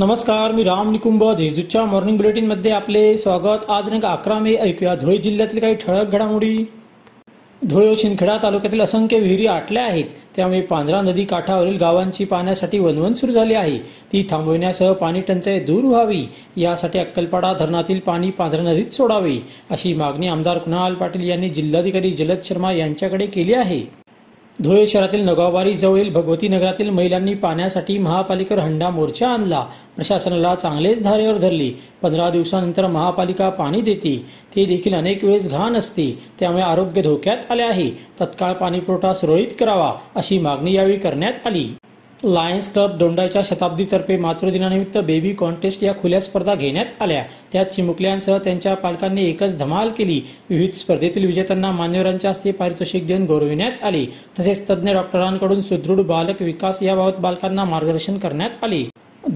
नमस्कार मी राम निकुंभ. देशदूतच्या मॉर्निंग बुलेटिनमध्ये आपले स्वागत. आज नाही अकरा मे ऐकूया. धुळे जिल्ह्यातील काही ठळक घडामोडी. धुळे व शिंदखेडा तालुक्यातील असंख्य विहिरी आटल्या आहेत. त्यामुळे पांझरा नदी काठावरील गावांची पाण्यासाठी वनवन सुरू झाली आहे. ती थांबविण्यासह पाणी टंचाई दूर व्हावी. यासाठी अक्कलपाडा धरणातील पाणी पांझरा नदीत सोडावे अशी मागणी आमदार कुणाल पाटील यांनी जिल्हाधिकारी जलद शर्मा यांच्याकडे केली आहे. धुळे शहरातील नगावबारी जवळील भगवती नगरातील महिलांनी पाण्यासाठी महापालिकेवर हंडा मोर्चा आणला. प्रशासनाला चांगलेच धारेवर धरले. पंधरा दिवसानंतर महापालिका पाणी देते. ते देखील अनेक वेळेस घाण असते. त्यामुळे आरोग्य धोक्यात आले आहे. तत्काळ पाणीपुरवठा सुरळीत करावा अशी मागणी यावेळी करण्यात आली. लायन्स क्लब दोंडाच्या शताब्दीतर्फे मातृदिनानिमित्त बेबी कॉन्टेस्ट या खुल्या स्पर्धा घेण्यात आल्या. त्यात चिमुकल्यांसह त्यांच्या पालकांनी एकच धमाल केली. विविध स्पर्धेतील विजेत्यांना मान्यवरांच्या हस्ते पारितोषिक देऊन गौरविण्यात आले. तसेच तज्ज्ञ डॉक्टरांकडून सुदृढ बालक विकास याबाबत बालकांना मार्गदर्शन करण्यात आले.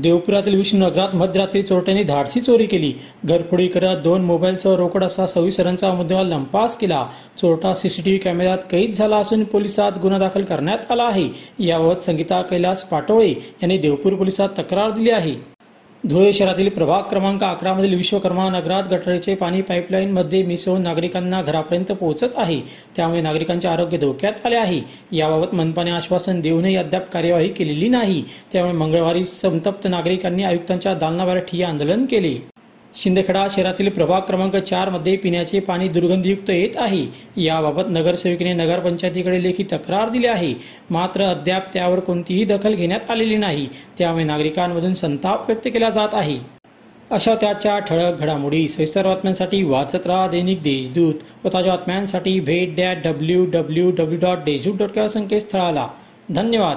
देवपुरातील विष्णुनगरात मध्यरात्री चोरट्यांनी धाडसी चोरी केली. घरफोडी करत दोन मोबाईलसह रोकड असा सव्वीस रनचा मुद्देमाल लंपास केला. चोरटा सीसीटीव्ही कॅमेऱ्यात कैद झाला असून पोलिसात गुन्हा दाखल करण्यात आला आहे. याबाबत संगीता कैलास पाटोळे यांनी देवपूर पोलिसात तक्रार दिली आहे. धुळे शहरातील प्रभाग क्रमांक अकरा मधील विश्वकर्मा नगरात गटरेचे पाणी पाईपलाईन मध्ये मिसळून नागरिकांना घरापर्यंत पोहोचत आहे. त्यामुळे नागरिकांचे आरोग्य धोक्यात आले आहे. याबाबत मनपाने आश्वासन देऊनही अद्याप कार्यवाही केलेली नाही. त्यामुळे मंगळवारी संतप्त नागरिकांनी आयुक्तांच्या दालनाबाहेर ठिय्या आंदोलन केले. शिंदखेडा शहरातील प्रभाग क्रमांक चारमध्ये पिण्याचे पाणी दुर्गंधीयुक्त येत आहे. याबाबत नगरसेविकेने नगरपंचायतीकडे लेखी तक्रार दिली आहे. मात्र अद्याप त्यावर कोणतीही दखल घेण्यात आलेली नाही. त्यामुळे नागरिकांमधून संताप व्यक्त केला जात आहे. अशा त्याच्या ठळक घडामोडी सविस्तर बातम्यांसाठी वाचत राहा दैनिक देशदूत व ताज्या बातम्यांसाठी भेट द्या W W W dot Deshdoot dot संकेतस्थळाला. धन्यवाद.